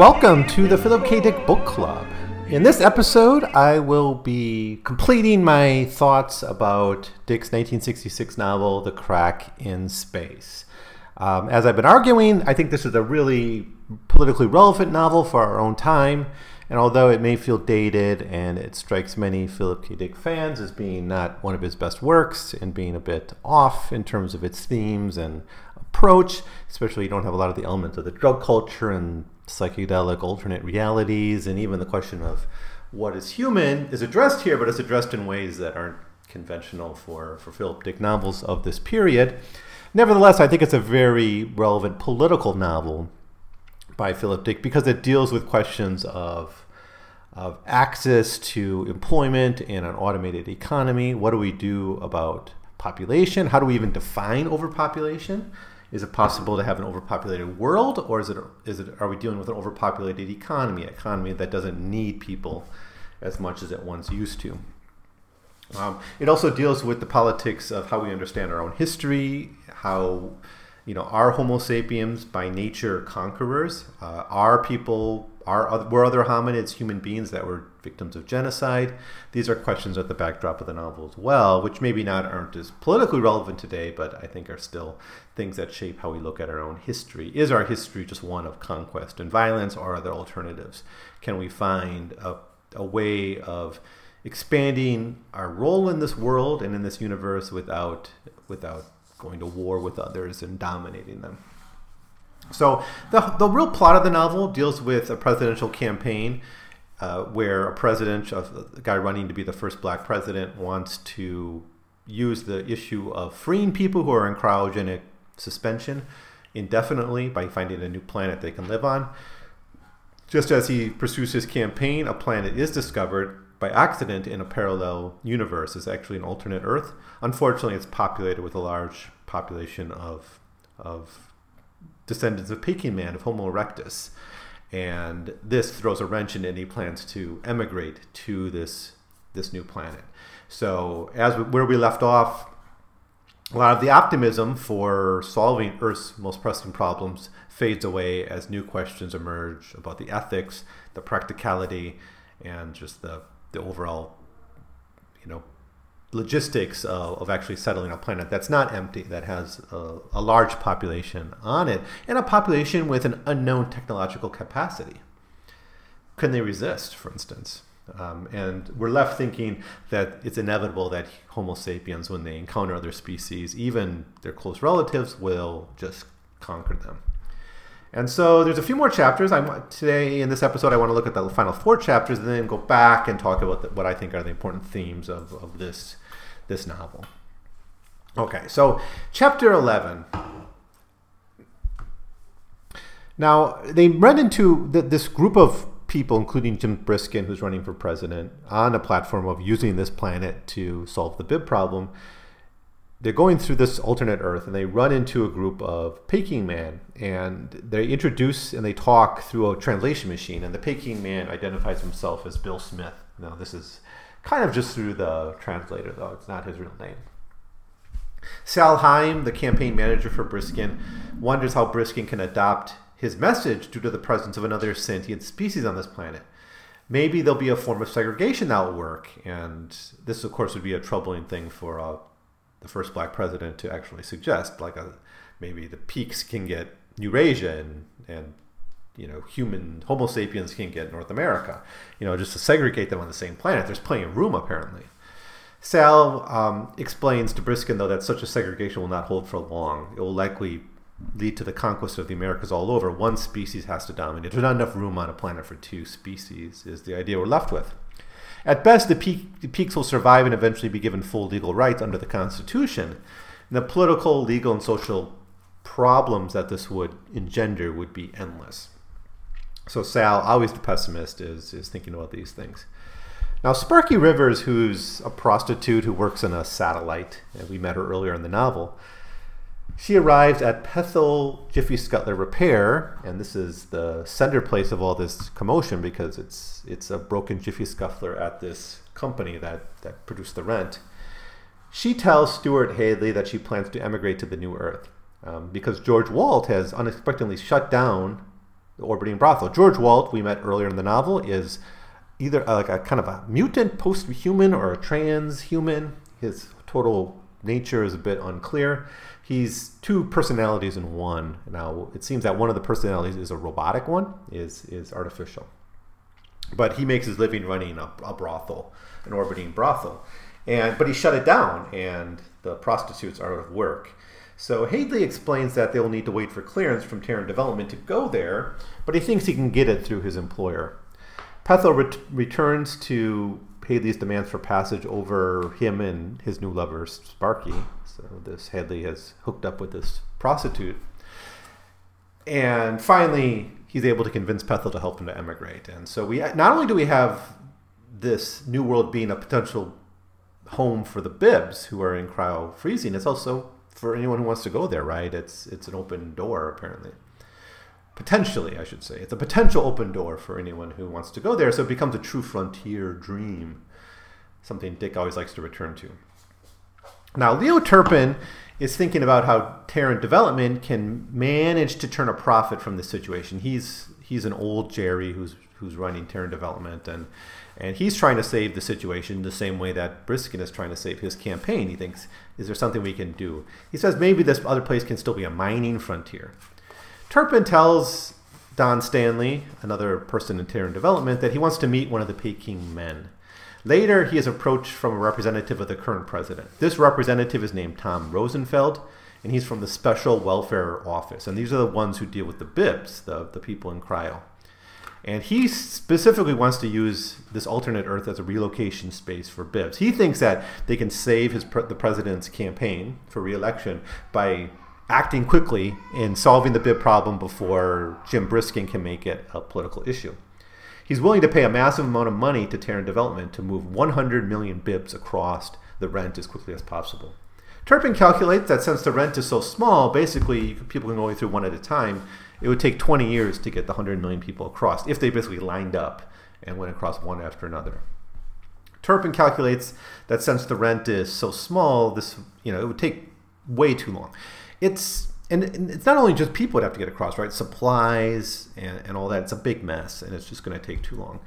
Welcome to the Philip K. Dick Book Club. In this episode, I will be completing my thoughts about Dick's 1966 novel, The Crack in Space. Um, as I've been arguing, I think this is a really politically relevant novel for our own time. And although it may feel dated and it strikes many Philip K. Dick fans as being not one of his best works and being a bit off in terms of its themes and approach, especially you don't have a lot of the elements of the drug culture and psychedelic alternate realities, and even the question of what is human is addressed here, but it's addressed in ways that aren't conventional for, for Philip Dick novels of this period. Nevertheless, I think it's a very relevant political novel by Philip Dick because it deals with questions of of access to employment in an automated economy. What do we do about population? How do we even define overpopulation? Is it possible to have an overpopulated world, or is it is it are we dealing with an overpopulated economy, economy that doesn't need people as much as it once used to? Um, it also deals with the politics of how we understand our own history, how you know are Homo sapiens by nature conquerors? Uh, are people are were other hominids human beings that were victims of genocide? These are questions at the backdrop of the novel as well, which maybe not aren't as politically relevant today, but I think are still things that shape how we look at our own history. Is our history just one of conquest and violence, or are there alternatives? Can we find a, a way of expanding our role in this world and in this universe without without going to war with others and dominating them? So the, the real plot of the novel deals with a presidential campaign uh, where a president, a guy running to be the first black president, wants to use the issue of freeing people who are in cryogenic suspension indefinitely by finding a new planet they can live on. Just as he pursues his campaign, a planet is discovered by accident in a parallel universe. It's actually an alternate Earth. Unfortunately, it's populated with a large population of, of descendants of Peking man, of Homo erectus. And this throws a wrench in any plans to emigrate to this, this new planet. So, as we, where we left off, a lot of the optimism for solving Earth's most pressing problems fades away as new questions emerge about the ethics, the practicality, and just the, the overall, you know, logistics of, of actually settling a planet that's not empty, that has a, a large population on it, and a population with an unknown technological capacity. Can they resist, for instance? Um, and we're left thinking that it's inevitable that Homo sapiens, when they encounter other species, even their close relatives, will just conquer them. And so there's a few more chapters. I want, today in this episode, I want to look at the final four chapters and then go back and talk about the, what I think are the important themes of, of this this novel. Okay, so chapter 11. Now, they run into the, this group of people, including Jim Briskin, who's running for president, on a platform of using this planet to solve the Bib problem. They're going through this alternate Earth, and they run into a group of Peking Man, and they introduce and they talk through a translation machine. And the Peking Man identifies himself as Bill Smith. Now, this is kind of just through the translator, though it's not his real name. Sal Heim, the campaign manager for Briskin, wonders how Briskin can adopt his message due to the presence of another sentient species on this planet. Maybe there'll be a form of segregation that will work, and this, of course, would be a troubling thing for uh, the first black president to actually suggest. Like, a, maybe the peaks can get Eurasia, and, and you know, human Homo sapiens can get North America. You know, just to segregate them on the same planet. There's plenty of room, apparently. Sal um, explains to Briskin, though, that such a segregation will not hold for long. It will likely lead to the conquest of the Americas all over. One species has to dominate. There's not enough room on a planet for two species, is the idea we're left with. At best, the, peak, the peaks will survive and eventually be given full legal rights under the Constitution. And the political, legal, and social problems that this would engender would be endless. So Sal, always the pessimist, is is thinking about these things. Now Sparky Rivers, who's a prostitute who works in a satellite, and we met her earlier in the novel, she arrives at Pethel Jiffy Scuttler Repair, and this is the center place of all this commotion because it's it's a broken Jiffy Scuttler at this company that, that produced the rent. She tells Stuart Hadley that she plans to emigrate to the New Earth um, because George Walt has unexpectedly shut down orbiting brothel. George Walt, we met earlier in the novel, is either uh, like a kind of a mutant post-human or a transhuman. His total nature is a bit unclear he's two personalities in one. Now it seems that one of the personalities is a robotic one, is is artificial. But he makes his living running a, a brothel, an orbiting brothel, and but he shut it down, and the prostitutes are out of work. So Hadley explains that they'll need to wait for clearance from Terran Development to go there, but he thinks he can get it through his employer. Pethel ret- returns to Hadley's demands for passage over him and his new lover Sparky, so this Hadley has hooked up with this prostitute. And finally, he's able to convince Pethel to help him to emigrate. And so we not only do we have this new world being a potential home for the Bibs who are in cryo freezing, it's also for anyone who wants to go there, right? It's it's an open door apparently. Potentially, I should say. It's a potential open door for anyone who wants to go there, so it becomes a true frontier dream. Something Dick always likes to return to. Now, Leon Turpin is thinking about how Terran Development can manage to turn a profit from this situation. He's he's an old Jerry who's who's running Terran Development, and and he's trying to save the situation the same way that Briskin is trying to save his campaign. He thinks, is there something we can do? He says maybe this other place can still be a mining frontier. Turpin tells Don Stanley, another person in Terran Development, that he wants to meet one of the Peking men. Later, he is approached from a representative of the current president. This representative is named Tom Rosenfeld, and he's from the Special Welfare Office. And these are the ones who deal with the BIBs, the, the people in cryo. And he specifically wants to use this alternate Earth as a relocation space for BIBs. He thinks that they can save his the president's campaign for reelection by acting quickly in solving the BIB problem before Jim Briskin can make it a political issue. He's willing to pay a massive amount of money to Terran Development to move 100 million bibs across the rent as quickly as possible. Turpin calculates that since the rent is so small, basically people can go through one at a time. It would take 20 years to get the 100 million people across if they basically lined up and went across one after another. Turpin calculates that since the rent is so small, this you know it would take way too long. It's and, it's not only just people would have to get across, right? Supplies and, and all that. It's a big mess, and it's just going to take too long.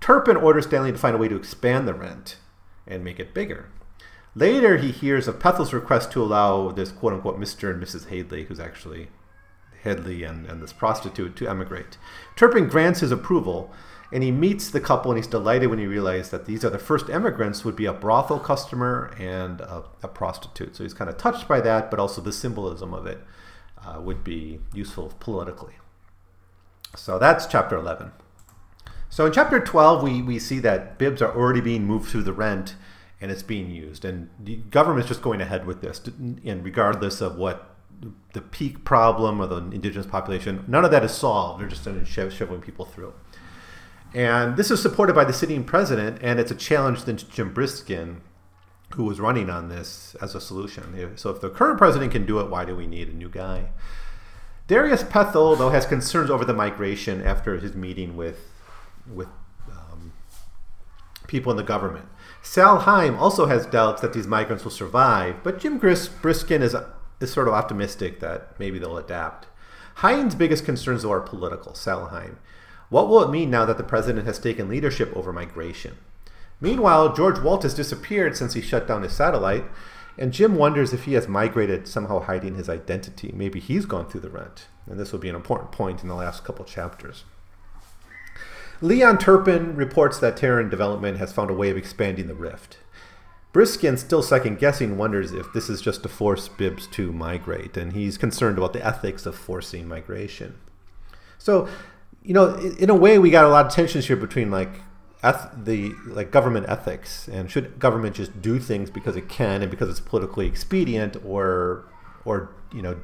Turpin orders Stanley to find a way to expand the rent and make it bigger. Later, he hears of Pethel's request to allow this quote unquote Mr. and Mrs. Hadley, who's actually Hadley and, and this prostitute, to emigrate. Turpin grants his approval, and he meets the couple, and he's delighted when he realizes that these are the first immigrants would be a brothel customer and a, a prostitute. So he's kind of touched by that, but also the symbolism of it uh, would be useful politically. So that's chapter 11. So in chapter 12, we, we see that bibs are already being moved through the rent and it's being used. And the government's just going ahead with this. And regardless of what the peak problem or the indigenous population, none of that is solved. They're just shoveling people through. And this is supported by the sitting president, and it's a challenge to Jim Briskin who was running on this as a solution. So if the current president can do it, why do we need a new guy? Darius Pethel, though, has concerns over the migration after his meeting with with um, people in the government. Sal Heim also has doubts that these migrants will survive, but Jim Gris- Briskin is, is sort of optimistic that maybe they'll adapt. Heim's biggest concerns, though, are political. Salheim. What will it mean now that the president has taken leadership over migration? Meanwhile, George Walt has disappeared since he shut down his satellite, and Jim wonders if he has migrated, somehow hiding his identity. Maybe he's gone through the rent, and this will be an important point in the last couple chapters. Leon Turpin reports that Terran Development has found a way of expanding the rift. Briskin, still second guessing, wonders if this is just to force Bibbs to migrate, and he's concerned about the ethics of forcing migration. So, you know, in a way, we got a lot of tensions here between like eth- the like government ethics and should government just do things because it can and because it's politically expedient or or you know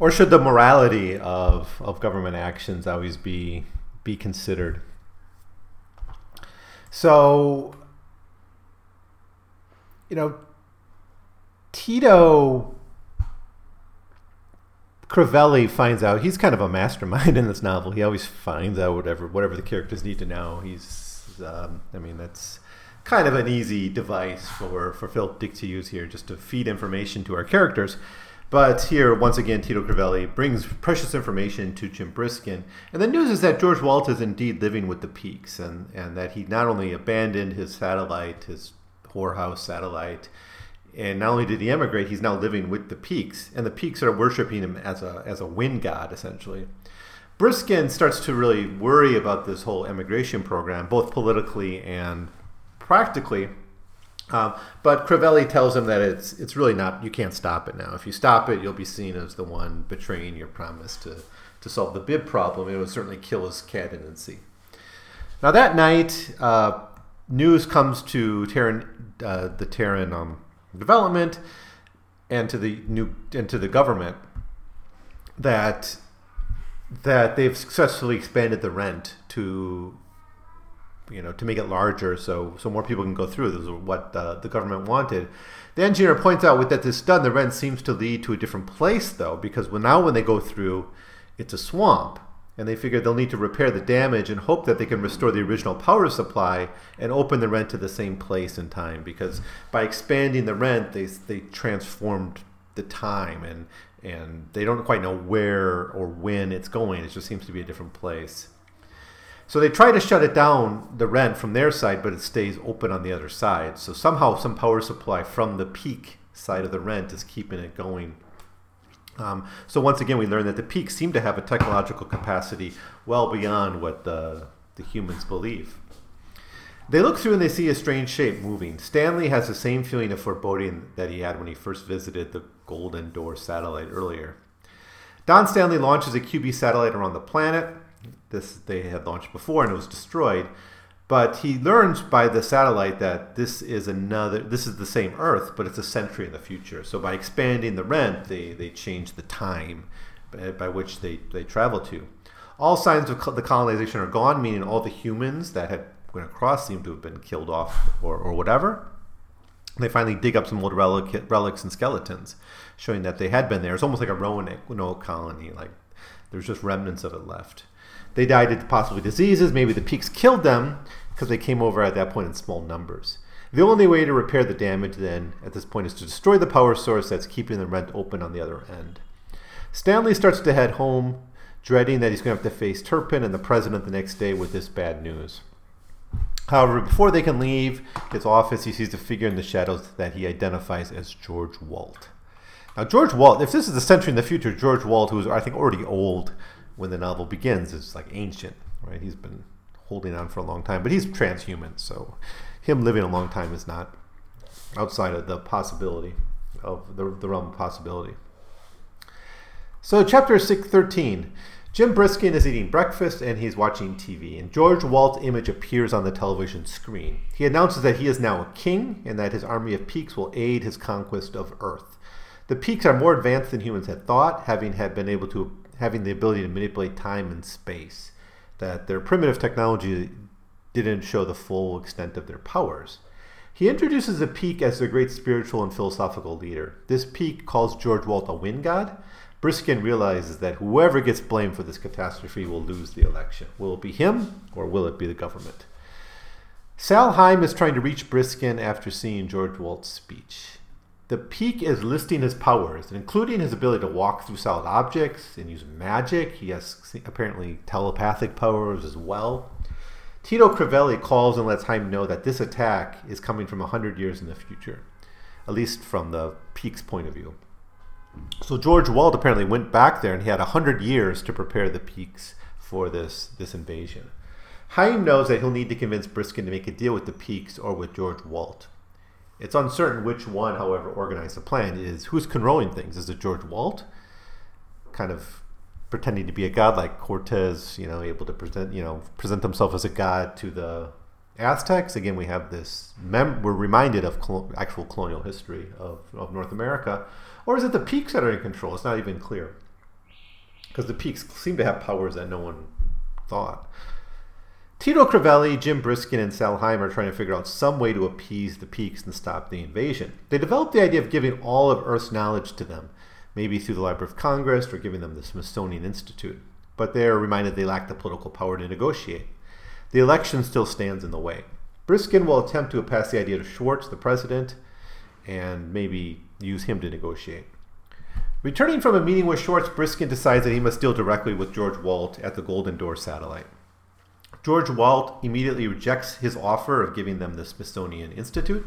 or should the morality of, of government actions always be be considered? So, you know, Tito Crivelli finds out he's kind of a mastermind in this novel. He always finds out whatever whatever the characters need to know. He's, um, I mean, that's kind of an easy device for for Phil Dick to use here, just to feed information to our characters. But here, once again, Tito Crivelli brings precious information to Jim Briskin. And the news is that George Walt is indeed living with the Peaks and, and that he not only abandoned his satellite, his whorehouse satellite, and not only did he emigrate, he's now living with the Peaks. And the Peaks are worshiping him as a, as a wind god, essentially. Briskin starts to really worry about this whole emigration program, both politically and practically um, but Crivelli tells him that it's it's really not you can't stop it now. If you stop it, you'll be seen as the one betraying your promise to to solve the bib problem. It would certainly kill his candidacy. Now that night, uh, news comes to Terran, uh, the Terran um, development and to the new and to the government that that they've successfully expanded the rent to you know, to make it larger so so more people can go through. This is what uh, the government wanted. The engineer points out with that this done, the rent seems to lead to a different place though, because now when they go through, it's a swamp, and they figure they'll need to repair the damage and hope that they can restore the original power supply and open the rent to the same place in time. Because by expanding the rent, they they transformed the time and and they don't quite know where or when it's going. It just seems to be a different place. So they try to shut it down, the rent from their side, but it stays open on the other side. So somehow some power supply from the peak side of the rent is keeping it going. Um, so once again, we learn that the peaks seem to have a technological capacity well beyond what the, the humans believe. They look through and they see a strange shape moving. Stanley has the same feeling of foreboding that he had when he first visited the Golden Door satellite earlier. Don Stanley launches a QB satellite around the planet. This they had launched before and it was destroyed. But he learns by the satellite that this is another, this is the same Earth, but it's a century in the future. So by expanding the rent, they, they change the time by, by which they, they travel to. All signs of the colonization are gone, meaning all the humans that had went across seem to have been killed off or, or whatever. They finally dig up some old relic, relics and skeletons, showing that they had been there. It's almost like a Roanoke colony, like there's just remnants of it left. They died of possibly diseases. Maybe the peaks killed them because they came over at that point in small numbers. The only way to repair the damage then at this point is to destroy the power source that's keeping the rent open on the other end. Stanley starts to head home, dreading that he's going to have to face Turpin and the president the next day with this bad news. However, before they can leave his office, he sees a figure in the shadows that he identifies as George Walt. Now, George Walt, if this is a century in the future, George Walt, who's I think already old, when the novel begins is like ancient, right? He's been holding on for a long time, but he's transhuman, so him living a long time is not outside of the possibility of the, the realm of possibility. So, chapter 613 Jim Briskin is eating breakfast and he's watching TV, and George Walt's image appears on the television screen. He announces that he is now a king and that his army of peaks will aid his conquest of Earth. The peaks are more advanced than humans had thought, having had been able to having the ability to manipulate time and space. That their primitive technology didn't show the full extent of their powers. He introduces the peak as their great spiritual and philosophical leader. This peak calls George Walt a wind god. Briskin realizes that whoever gets blamed for this catastrophe will lose the election. Will it be him or will it be the government? Sal Heim is trying to reach Briskin after seeing George Walt's speech. The peak is listing his powers, including his ability to walk through solid objects and use magic. He has apparently telepathic powers as well. Tito Crivelli calls and lets Heim know that this attack is coming from 100 years in the future, at least from the peak's point of view. So George Walt apparently went back there and he had 100 years to prepare the peaks for this, this invasion. Heim knows that he'll need to convince Briskin to make a deal with the peaks or with George Walt. It's uncertain which one, however, organized the plan. Is who's controlling things? Is it George Walt, kind of pretending to be a god like Cortez, you know, able to present, you know, present himself as a god to the Aztecs? Again, we have this. Mem- we're reminded of col- actual colonial history of, of North America, or is it the peaks that are in control? It's not even clear. because the peaks seem to have powers that no one thought. Tito Crivelli, Jim Briskin, and Sal Heim are trying to figure out some way to appease the peaks and stop the invasion. They developed the idea of giving all of Earth's knowledge to them, maybe through the Library of Congress or giving them the Smithsonian Institute. But they are reminded they lack the political power to negotiate. The election still stands in the way. Briskin will attempt to pass the idea to Schwartz, the president, and maybe use him to negotiate. Returning from a meeting with Schwartz, Briskin decides that he must deal directly with George Walt at the Golden Door satellite. George Walt immediately rejects his offer of giving them the Smithsonian Institute,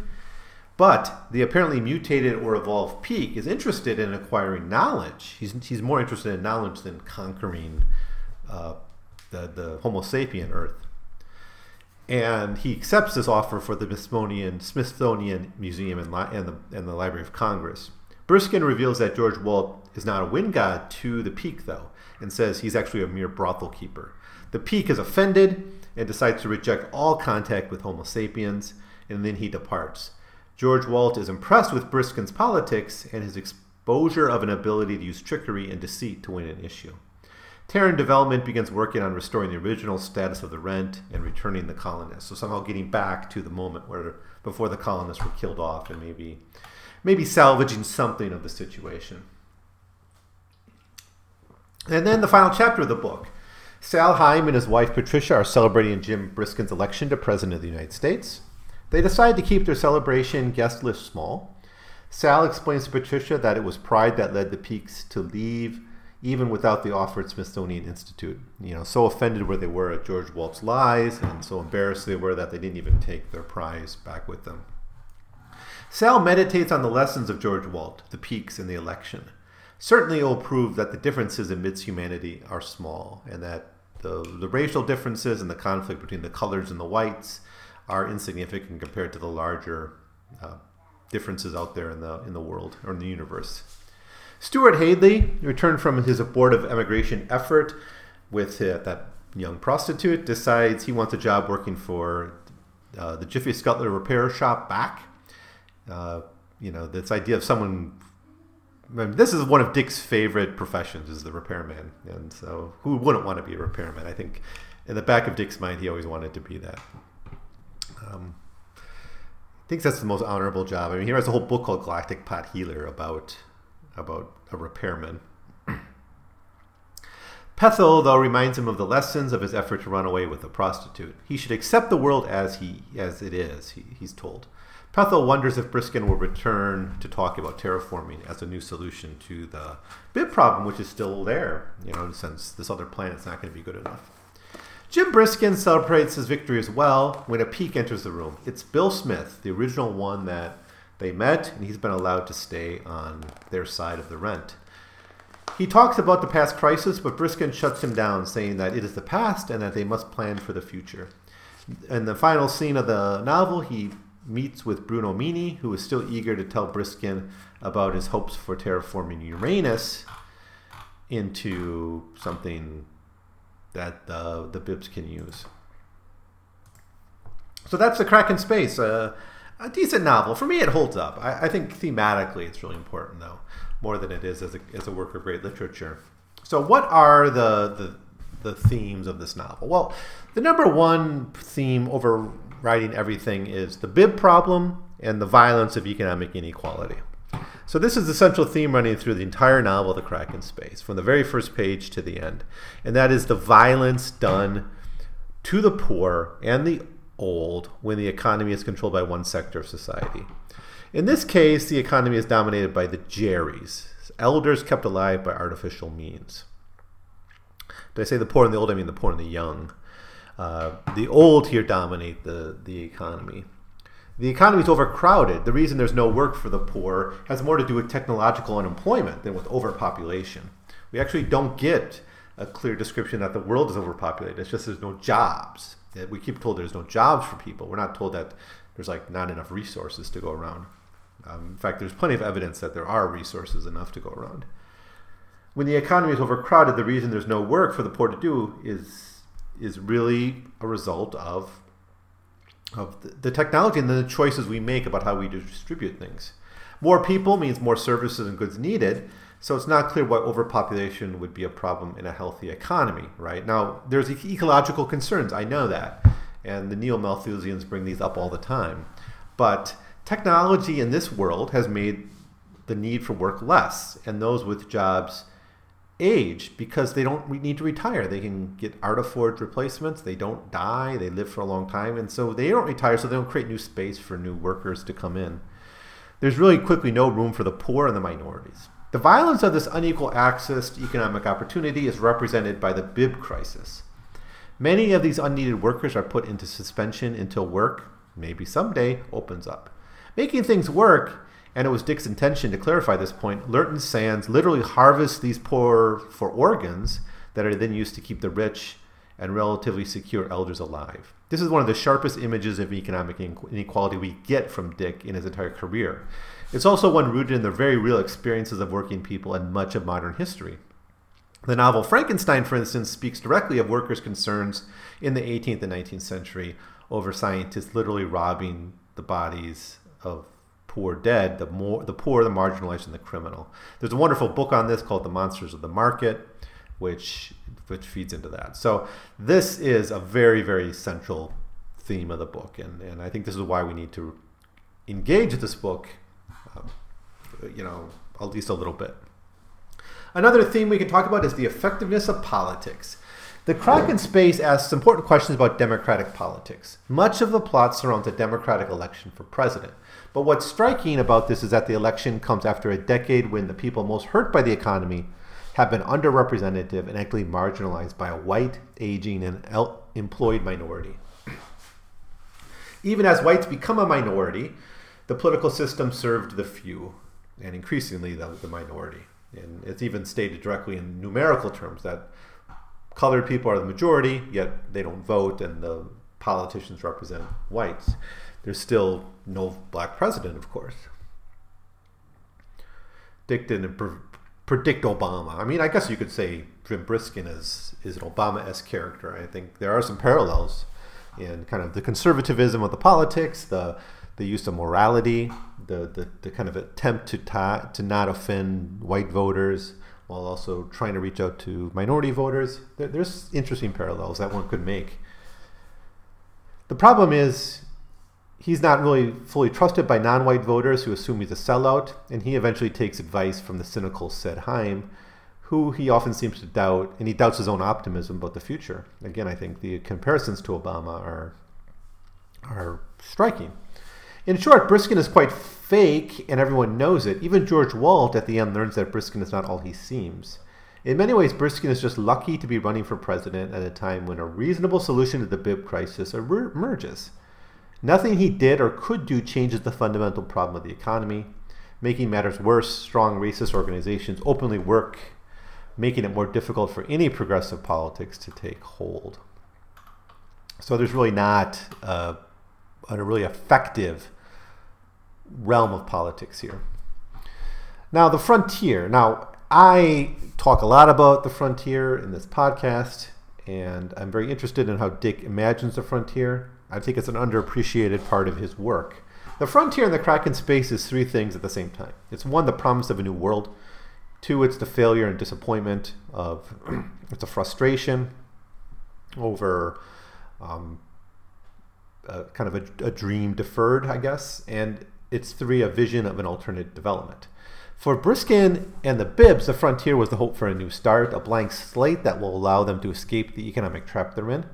but the apparently mutated or evolved Peak is interested in acquiring knowledge. He's, he's more interested in knowledge than conquering uh, the, the Homo sapien Earth. And he accepts this offer for the Smithsonian, Smithsonian Museum and, and, the, and the Library of Congress. Briskin reveals that George Walt is not a wind god to the Peak, though, and says he's actually a mere brothel keeper. The Peak is offended and decides to reject all contact with Homo sapiens, and then he departs. George Walt is impressed with Briskin's politics and his exposure of an ability to use trickery and deceit to win an issue. Terran Development begins working on restoring the original status of the rent and returning the colonists. So somehow getting back to the moment where before the colonists were killed off and maybe maybe salvaging something of the situation. And then the final chapter of the book Sal Heim and his wife Patricia are celebrating Jim Briskin's election to President of the United States. They decide to keep their celebration guest list small. Sal explains to Patricia that it was pride that led the Peaks to leave even without the offered Smithsonian Institute. You know, so offended where they were at George Walt's lies and so embarrassed they were that they didn't even take their prize back with them. Sal meditates on the lessons of George Walt, the Peaks, and the election. Certainly, it will prove that the differences amidst humanity are small and that the, the racial differences and the conflict between the colors and the whites are insignificant compared to the larger uh, differences out there in the in the world or in the universe. Stuart Hadley returned from his abortive emigration effort with uh, that young prostitute. Decides he wants a job working for uh, the Jiffy Scuttler repair shop back. Uh, you know this idea of someone this is one of Dick's favorite professions is the repairman, and so who wouldn't want to be a repairman? I think in the back of Dick's mind, he always wanted to be that. Um, I think that's the most honorable job. I mean, he has a whole book called Galactic Pot Healer about about a repairman. Pethel, though, reminds him of the lessons of his effort to run away with a prostitute. He should accept the world as he as it is. He, he's told. Pethel wonders if Briskin will return to talk about terraforming as a new solution to the bib problem, which is still there, you know, since this other planet's not going to be good enough. Jim Briskin celebrates his victory as well when a peek enters the room. It's Bill Smith, the original one that they met, and he's been allowed to stay on their side of the rent. He talks about the past crisis, but Briskin shuts him down, saying that it is the past and that they must plan for the future. In the final scene of the novel, he meets with Bruno Mini, who is still eager to tell Briskin about his hopes for terraforming Uranus into something that uh, the Bibs can use. So that's The Crack in Space. Uh, a decent novel. For me, it holds up. I, I, think thematically it's really important, though, more than it is as a, as a work of great literature. So, what are the, the, the themes of this novel? Well, the number one theme over writing everything is the bib problem and the violence of economic inequality. So this is the central theme running through the entire novel, The Crack in Space, from the very first page to the end. And that is the violence done to the poor and the old when the economy is controlled by one sector of society. In this case, the economy is dominated by the Jerrys, elders kept alive by artificial means. Did I say the poor and the old? I mean the poor and the young. Uh, the old here dominate the, the economy. The economy is overcrowded. The reason there's no work for the poor has more to do with technological unemployment than with overpopulation. We actually don't get a clear description that the world is overpopulated. It's just there's no jobs. We keep told there's no jobs for people. We're not told that there's like not enough resources to go around. Um, in fact, there's plenty of evidence that there are resources enough to go around. When the economy is overcrowded, the reason there's no work for the poor to do is is really a result of of the technology and the choices we make about how we distribute things. More people means more services and goods needed. So it's not clear why overpopulation would be a problem in a healthy economy, right? Now, there's ecological concerns, I know that, and the neo Malthusians bring these up all the time. But technology in this world has made the need for work less, and those with jobs age because they don't need to retire. They can get Artiforg replacements. They don't die. They live for a long time, and so they don't retire. So they don't create new space for new workers to come in. There's really quickly no room for the poor and the minorities. The violence of this unequal access to economic opportunity is represented by the bib crisis. Many of these unneeded workers are put into suspension until work, maybe someday, opens up. Making things work and it was Dick's intention to clarify this point. Lurton Sands literally harvests these poor for organs that are then used to keep the rich and relatively secure elders alive. This is one of the sharpest images of economic inequality we get from Dick in his entire career. It's also one rooted in the very real experiences of working people and much of modern history. The novel Frankenstein, for instance, speaks directly of workers' concerns in the 18th and 19th century over scientists literally robbing the bodies of poor dead, the more the poor, the marginalized, and the criminal. There's a wonderful book on this called The Monsters of the Market, which which feeds into that. So this is a very very central theme of the book, and and I think this is why we need to engage this book, um, you know, at least a little bit. Another theme we can talk about is the effectiveness of politics. The Crack in Space asks important questions about democratic politics. Much of the plot surrounds a democratic election for president. But what's striking about this is that the election comes after a decade when the people most hurt by the economy have been underrepresented and actually marginalized by a white, aging, and employed minority. Even as whites become a minority, the political system served the few, and increasingly the, the minority. And it's even stated directly in numerical terms that colored people are the majority, yet they don't vote, and the politicians represent whites. There's still no black president, of course. Dick didn't pre- predict Obama. I mean, I guess you could say Jim Briskin is is an Obama-esque character. I think there are some parallels in kind of the conservatism of the politics, the the use of morality, the the, the kind of attempt to ta- to not offend white voters while also trying to reach out to minority voters. There, there's interesting parallels that one could make. The problem is he's not really fully trusted by non-white voters who assume he's a sellout, and he eventually takes advice from the cynical Sed Heim, who he often seems to doubt, and he doubts his own optimism about the future. Again, I think the comparisons to Obama are are striking. In short, Briskin is quite fake, and everyone knows it. Even George Walt at the end learns that Briskin is not all he seems. In many ways, Briskin is just lucky to be running for president at a time when a reasonable solution to the bib crisis emerges. Nothing he did or could do changes the fundamental problem of the economy. Making matters worse, strong racist organizations openly work, making it more difficult for any progressive politics to take hold. So there's really not a, a really effective realm of politics here. Now, the frontier. Now, I talk a lot about the frontier in this podcast, and I'm very interested in how Dick imagines the frontier. I think it's an underappreciated part of his work. The frontier in the Crack in Space is three things at the same time. It's one, the promise of a new world. Two, it's the failure and disappointment of, it's a frustration over um, kind of a, a dream deferred, I guess. And it's three, a vision of an alternate development. For Briskin and the Bibbs, the frontier was the hope for a new start, a blank slate that will allow them to escape the economic trap they're in.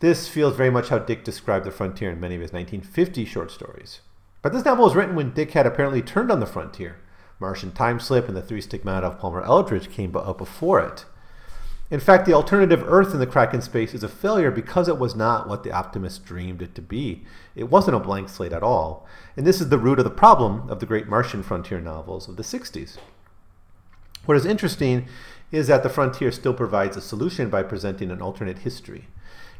This feels very much how Dick described the frontier in many of his 1950 short stories. But this novel was written when Dick had apparently turned on the frontier. Martian Time Slip and The Three Stigmata of Palmer Eldritch came up before it. In fact, the alternative Earth in the Crack in Space is a failure because it was not what the optimists dreamed it to be. It wasn't a blank slate at all. And this is the root of the problem of the great Martian frontier novels of the 60s. What is interesting is that the frontier still provides a solution by presenting an alternate history.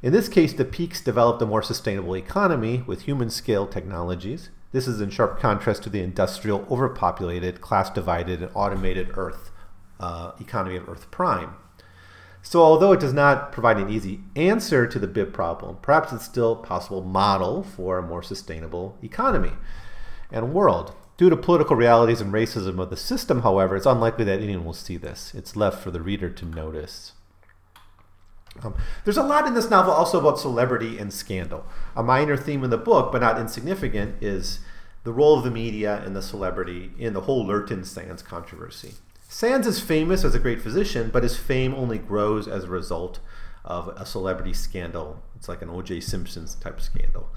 In this case, the peaks developed a more sustainable economy with human scale technologies. This is in sharp contrast to the industrial, overpopulated, class divided, and automated Earth uh, economy of Earth Prime. So, although it does not provide an easy answer to the bib problem, perhaps it's still a possible model for a more sustainable economy and world. Due to political realities and racism of the system, however, it's unlikely that anyone will see this. It's left for the reader to notice. Um, there's a lot in this novel also about celebrity and scandal. A minor theme in the book, but not insignificant, is the role of the media and the celebrity in the whole Lurton Sands controversy. Sands is famous as a great physician, but his fame only grows as a result of a celebrity scandal. It's like an O.J. Simpson's type scandal.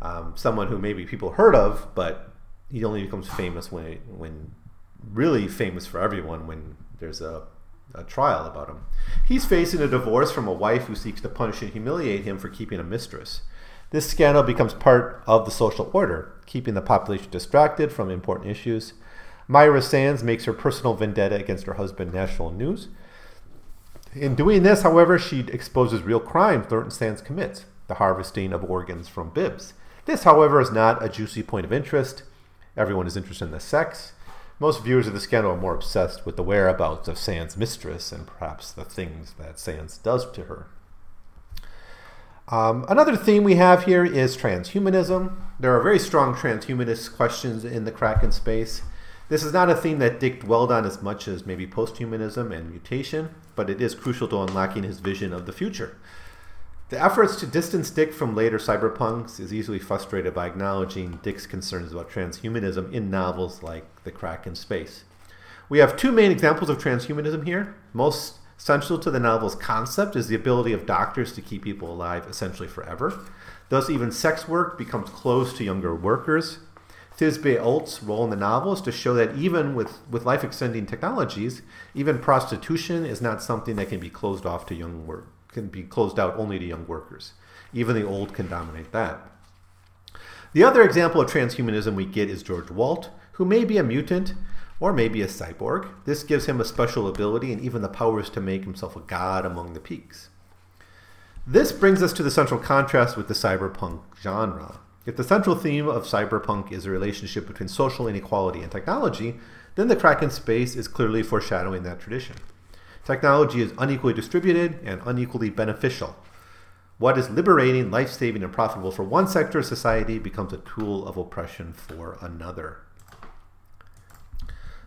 Um, someone who maybe people heard of, but he only becomes famous when, when really famous for everyone when there's a a trial about him. He's facing a divorce from a wife who seeks to punish and humiliate him for keeping a mistress. This scandal becomes part of the social order, keeping the population distracted from important issues. Myra Sands makes her personal vendetta against her husband, National News. In doing this, however, she exposes real crimes Thornton Sands commits the harvesting of organs from bibs. This, however, is not a juicy point of interest. Everyone is interested in the sex. Most viewers of the scandal are more obsessed with the whereabouts of Sands' mistress and perhaps the things that Sands does to her. Um, another theme we have here is transhumanism. There are very strong transhumanist questions in the Crack in Space. This is not a theme that Dick dwelled on as much as maybe posthumanism and mutation, but it is crucial to unlocking his vision of the future. The efforts to distance Dick from later cyberpunks is easily frustrated by acknowledging Dick's concerns about transhumanism in novels like The Crack in Space. We have two main examples of transhumanism here. Most central to the novel's concept is the ability of doctors to keep people alive essentially forever. Thus, even sex work becomes closed to younger workers. Thisbe Olt's role in the novel is to show that even with, with life extending technologies, even prostitution is not something that can be closed off to young work, can be closed out only to young workers. Even the old can dominate that. The other example of transhumanism we get is George Walt, who may be a mutant or maybe a cyborg. This gives him a special ability and even the powers to make himself a god among the peaks. This brings us to the central contrast with the cyberpunk genre. If the central theme of cyberpunk is a relationship between social inequality and technology, then the Crack in Space is clearly foreshadowing that tradition. Technology is unequally distributed and unequally beneficial. What is liberating, life saving, and profitable for one sector of society becomes a tool of oppression for another.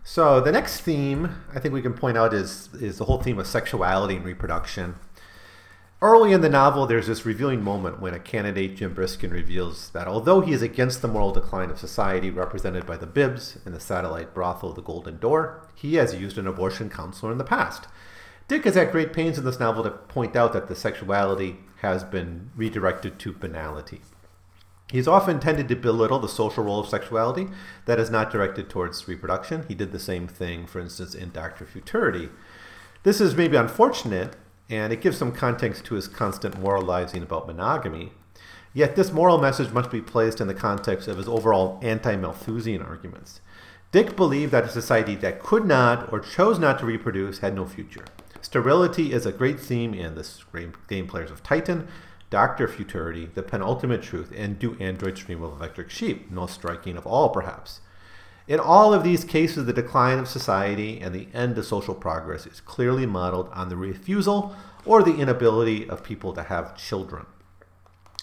So, the next theme I think we can point out is, is the whole theme of sexuality and reproduction. Early in the novel, there's this revealing moment when a candidate, Jim Briskin, reveals that although he is against the moral decline of society represented by the Bibs and the satellite brothel The Golden Door, he has used an abortion counselor in the past. Dick is at great pains in this novel to point out that the sexuality has been redirected to banality. He's often tended to belittle the social role of sexuality that is not directed towards reproduction. He did the same thing, for instance, in Doctor Futurity. This is maybe unfortunate, and it gives some context to his constant moralizing about monogamy. Yet this moral message must be placed in the context of his overall anti Malthusian arguments. Dick believed that a society that could not or chose not to reproduce had no future. Sterility is a great theme in the game players of Titan, Doctor Futurity, The Penultimate Truth, and Do Androids Dream of Electric Sheep, most striking of all, perhaps. In all of these cases, the decline of society and the end of social progress is clearly modeled on the refusal or the inability of people to have children.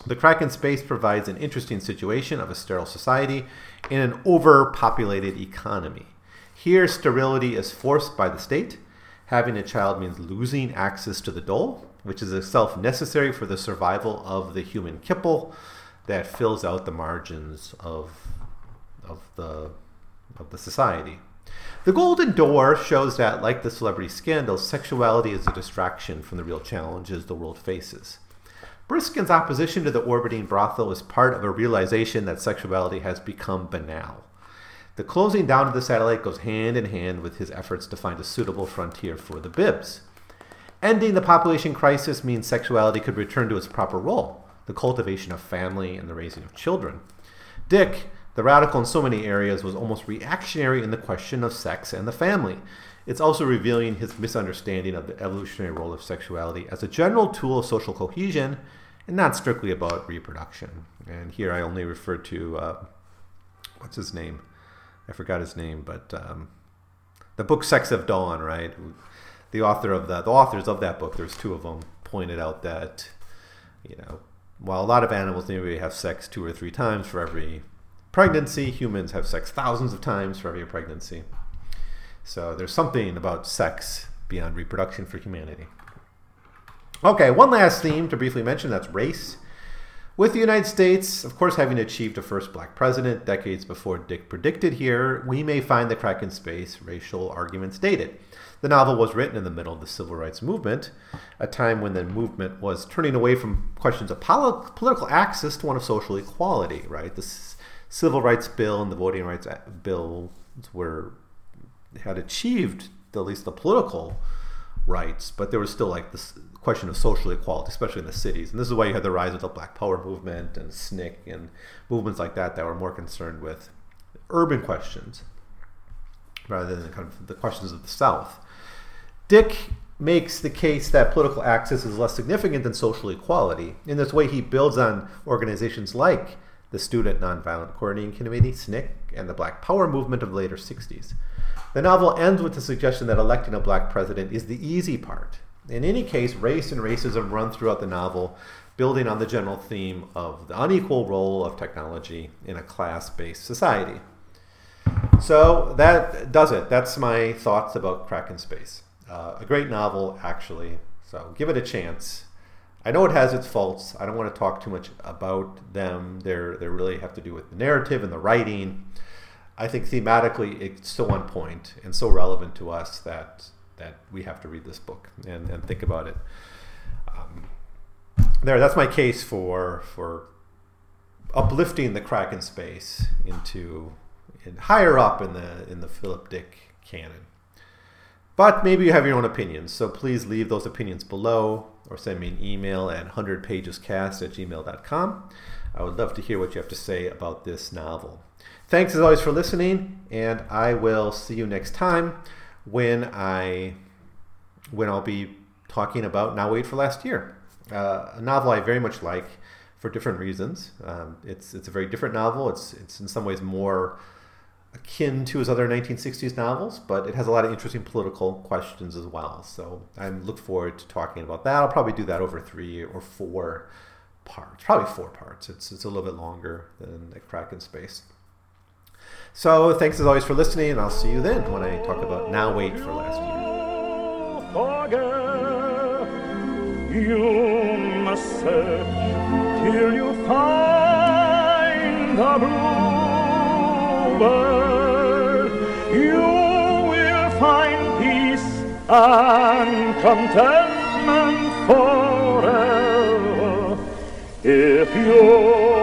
The Crack in Space provides an interesting situation of a sterile society in an overpopulated economy. Here, sterility is forced by the state. Having a child means losing access to the dole, which is itself necessary for the survival of the human kipple that fills out the margins of, of, the, of the society. The Golden Door shows that, like the celebrity scandal, sexuality is a distraction from the real challenges the world faces. Briskin's opposition to the orbiting brothel is part of a realization that sexuality has become banal. The closing down of the satellite goes hand in hand with his efforts to find a suitable frontier for the bibs. Ending the population crisis means sexuality could return to its proper role the cultivation of family and the raising of children. Dick, the radical in so many areas, was almost reactionary in the question of sex and the family. It's also revealing his misunderstanding of the evolutionary role of sexuality as a general tool of social cohesion and not strictly about reproduction. And here I only refer to uh, what's his name? I forgot his name, but um, the book Sex of Dawn, right? The author of that, the authors of that book, there's two of them, pointed out that you know while a lot of animals maybe have sex two or three times for every pregnancy. Humans have sex thousands of times for every pregnancy. So there's something about sex beyond reproduction for humanity. Okay, one last theme to briefly mention that's race. With the United States, of course, having achieved a first black president decades before Dick predicted here, we may find the crack in space racial arguments dated. The novel was written in the middle of the civil rights movement, a time when the movement was turning away from questions of pol- political access to one of social equality, right? The s- civil rights bill and the voting rights bill were had achieved at least the political rights, but there was still like this question of social equality, especially in the cities. And this is why you had the rise of the Black Power movement and SNCC and movements like that that were more concerned with urban questions rather than kind of the questions of the South. Dick makes the case that political access is less significant than social equality. In this way, he builds on organizations like the Student Nonviolent Coordinating Committee, SNCC, and the Black Power movement of the later 60s. The novel ends with the suggestion that electing a black president is the easy part. In any case, race and racism run throughout the novel, building on the general theme of the unequal role of technology in a class based society. So that does it. That's my thoughts about Crack in Space. Uh, a great novel, actually. So give it a chance. I know it has its faults. I don't want to talk too much about them. They're, they really have to do with the narrative and the writing. I think thematically it's so on point and so relevant to us that that we have to read this book and, and think about it. Um, there, that's my case for for uplifting the crack in space into in, higher up in the in the Philip Dick canon. But maybe you have your own opinions, so please leave those opinions below or send me an email at 100pagescast at gmail.com. I would love to hear what you have to say about this novel. Thanks as always for listening, and I will see you next time when I when I'll be talking about Now Wait for Last Year, uh, a novel I very much like for different reasons. Um, it's it's a very different novel. It's it's in some ways more akin to his other 1960s novels, but it has a lot of interesting political questions as well. So I look forward to talking about that. I'll probably do that over three or four parts, probably four parts. It's it's a little bit longer than a Crack in Space. So thanks as always for listening, and I'll see you then when I talk about Now Wait for Last Year. You must search till you find the You will find peace and contentment forever. If you